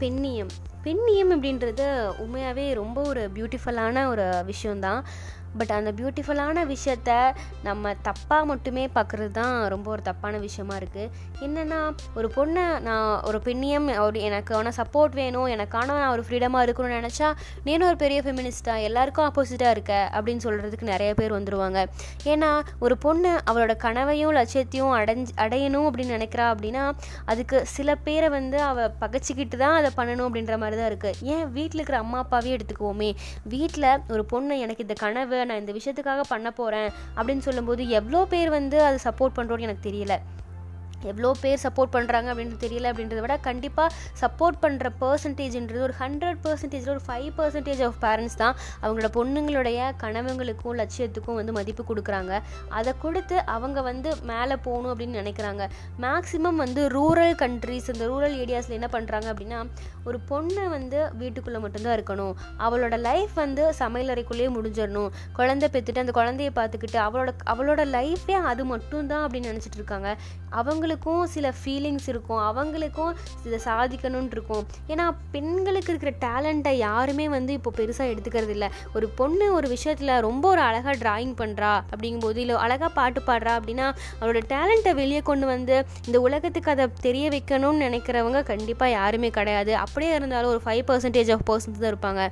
பெண்ணியம் பெண்ணியம் அப்படின்றது உண்மையாகவே ரொம்ப ஒரு பியூட்டிஃபுல்லான ஒரு விஷயந்தான் பட் அந்த பியூட்டிஃபுல்லான விஷயத்த நம்ம தப்பாக மட்டுமே பார்க்குறது தான் ரொம்ப ஒரு தப்பான விஷயமா இருக்குது என்னென்னா ஒரு பொண்ணை நான் ஒரு பெண்ணியம் ஒரு எனக்கான சப்போர்ட் வேணும் எனக்கான நான் ஒரு ஃப்ரீடமாக இருக்கணும்னு நினச்சா நீனும் ஒரு பெரிய ஃபெமினிஸ்டாக எல்லாருக்கும் ஆப்போசிட்டாக இருக்க அப்படின்னு சொல்கிறதுக்கு நிறைய பேர் வந்துடுவாங்க ஏன்னா ஒரு பொண்ணு அவளோட கனவையும் லட்சியத்தையும் அடைஞ்சு அடையணும் அப்படின்னு நினைக்கிறா அப்படின்னா அதுக்கு சில பேரை வந்து அவள் பகைச்சிக்கிட்டு தான் அதை பண்ணணும் அப்படின்ற மாதிரி தான் இருக்குது ஏன் வீட்டில் இருக்கிற அம்மா அப்பாவே எடுத்துக்குவோமே? வீட்டில் ஒரு பொண்ணு எனக்கு இந்த கனவு நான் இந்த விஷயத்துக்காக பண்ண போகிறேன் அப்படின்னு சொல்லும்போது எவ்வளோ பேர் வந்து அதை சப்போர்ட் பண்ணுறோன்னு எனக்கு தெரியல. எவ்வளோ பேர் சப்போர்ட் பண்ணுறாங்க அப்படின்னு தெரியல அப்படின்றத விட கண்டிப்பாக சப்போர்ட் பண்ணுற பர்சன்டேஜ்ன்றது ஒரு ஹண்ட்ரட் பர்சன்டேஜில் ஒரு ஃபைவ் பர்சன்டேஜ் ஆஃப் பேரண்ட்ஸ் தான் அவங்களோட பொண்ணுங்களுடைய கனவுங்களுக்கும் லட்சியத்துக்கும் வந்து மதிப்பு கொடுக்குறாங்க. அதை கொடுத்து அவங்க வந்து மேலே போகணும் அப்படின்னு நினைக்கிறாங்க. மேக்ஸிமம் வந்து ரூரல் கண்ட்ரிஸ் இந்த ரூரல் ஏரியாஸில் என்ன பண்ணுறாங்க அப்படின்னா ஒரு பொண்ணு வந்து வீட்டுக்குள்ளே மட்டும்தான் இருக்கணும். அவளோட லைஃப் வந்து சமையலறைக்குள்ளேயே முடிஞ்சிடணும். குழந்தை பெற்றுட்டு அந்த குழந்தைய பார்த்துக்கிட்டு அவளோட அவளோட லைஃபே அது மட்டும்தான் அப்படின்னு நினச்சிட்டு இருக்காங்க. அவங்களுக்கு அவங்களுக்கும் சில ஃபீலிங்ஸ் இருக்கும். அவங்களுக்கும் இதை சாதிக்கணும்னு இருக்கும் ஏன்னா பெண்களுக்கு இருக்கிற டேலண்ட்டை யாருமே வந்து இப்போ பெருசாக எடுத்துக்கிறது இல்லை ஒரு பொண்ணு ஒரு விஷயத்தில் ரொம்ப ஒரு அழகாக ட்ராயிங் பண்ணுறா அப்படிங்கும்போது இல்லை அழகாக பாட்டு பாடுறா அப்படின்னா அவளோட டேலண்ட்டை வெளியே கொண்டு வந்து இந்த உலகத்துக்கு அதை தெரிய வைக்கணும்னு நினைக்கிறவங்க கண்டிப்பாக யாருமே கிடையாது. அப்படியே இருந்தாலும் ஒரு ஃபைவ் பர்சன்டேஜ் ஆஃப் பர்சன்ஸ் தான் இருப்பாங்க.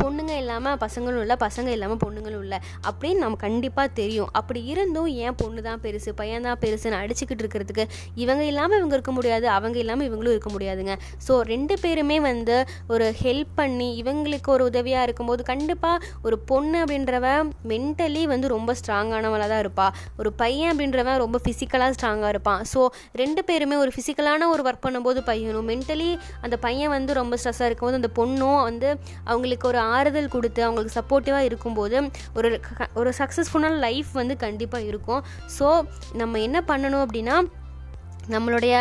பொண்ணுங்க இல்லாமல் பசங்களும் இல்லை பசங்க இல்லாமல் பொண்ணுங்களும் இல்லை. அப்படின்னு நம்ம கண்டிப்பாக தெரியும். அப்படி இருந்தும் ஏன் பொண்ணு தான் பெருசு பையன் தான் பெருசுன்னு அடிச்சுக்கிட்டு இருக்கிறதுக்கு இவங்க இல்லாமல் இவங்க இருக்க முடியாது அவங்க இல்லாமல் இவங்களும் இருக்க முடியாதுங்க. ஸோ ரெண்டு பேருமே வந்து ஒரு ஹெல்ப் பண்ணி இவங்களுக்கு ஒரு உதவியாக இருக்கும்போது கண்டிப்பாக ஒரு பொண்ணு அப்படின்றவ மென்டலி வந்து ரொம்ப ஸ்ட்ராங்கானவளாக தான் இருப்பாள் ஒரு பையன் அப்படின்றவன் ரொம்ப ஃபிசிக்கலாக ஸ்ட்ராங்காக இருப்பான். ஸோ ரெண்டு பேருமே ஒரு ஃபிசிக்கலான ஒரு ஒர்க் பண்ணும்போது பையனும் மென்டலி அந்த பையன் வந்து ரொம்ப ஸ்ட்ரெஸ்ஸாக இருக்கும்போது அந்த பொண்ணும் வந்து அவங்களுக்கு ஒரு ஆறுதல் கொடுத்து அவங்களுக்கு சப்போர்ட்டிவாக இருக்கும்போது ஒரு ஒரு சக்ஸஸ்ஃபுல்லான லைஃப் வந்து கண்டிப்பாக இருக்கும். ஸோ நம்ம என்ன பண்ணணும் அப்படின்னா நம்மளுடைய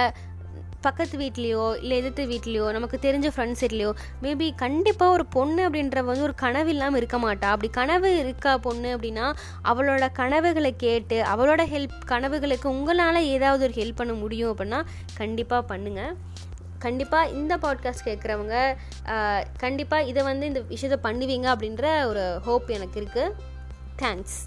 பக்கத்து வீட்லேயோ இல்லை எதிர்த்து வீட்லேயோ நமக்கு தெரிஞ்ச ஃப்ரெண்ட்ஸ் வீட்லேயோ மேபி கண்டிப்பாக ஒரு பொண்ணு அப்படின்ற வந்து ஒரு கனவு இல்லாமல் இருக்க மாட்டா. அப்படி கனவு இருக்கா பொண்ணு அப்படின்னா அவளோட கனவுகளை கேட்டு அவளோட ஹெல்ப் கனவுகளுக்கு உங்களால் ஏதாவது ஒரு ஹெல்ப் பண்ண முடியும் அப்படின்னா கண்டிப்பாக பண்ணுங்கள் கண்டிப்பாக இந்த பாட்காஸ்ட் கேட்குறவங்க கண்டிப்பாக இதை வந்து இந்த விஷயத்தை பண்ணுவீங்க அப்படின்ற ஒரு ஹோப் எனக்கு இருக்குது தேங்க்ஸ்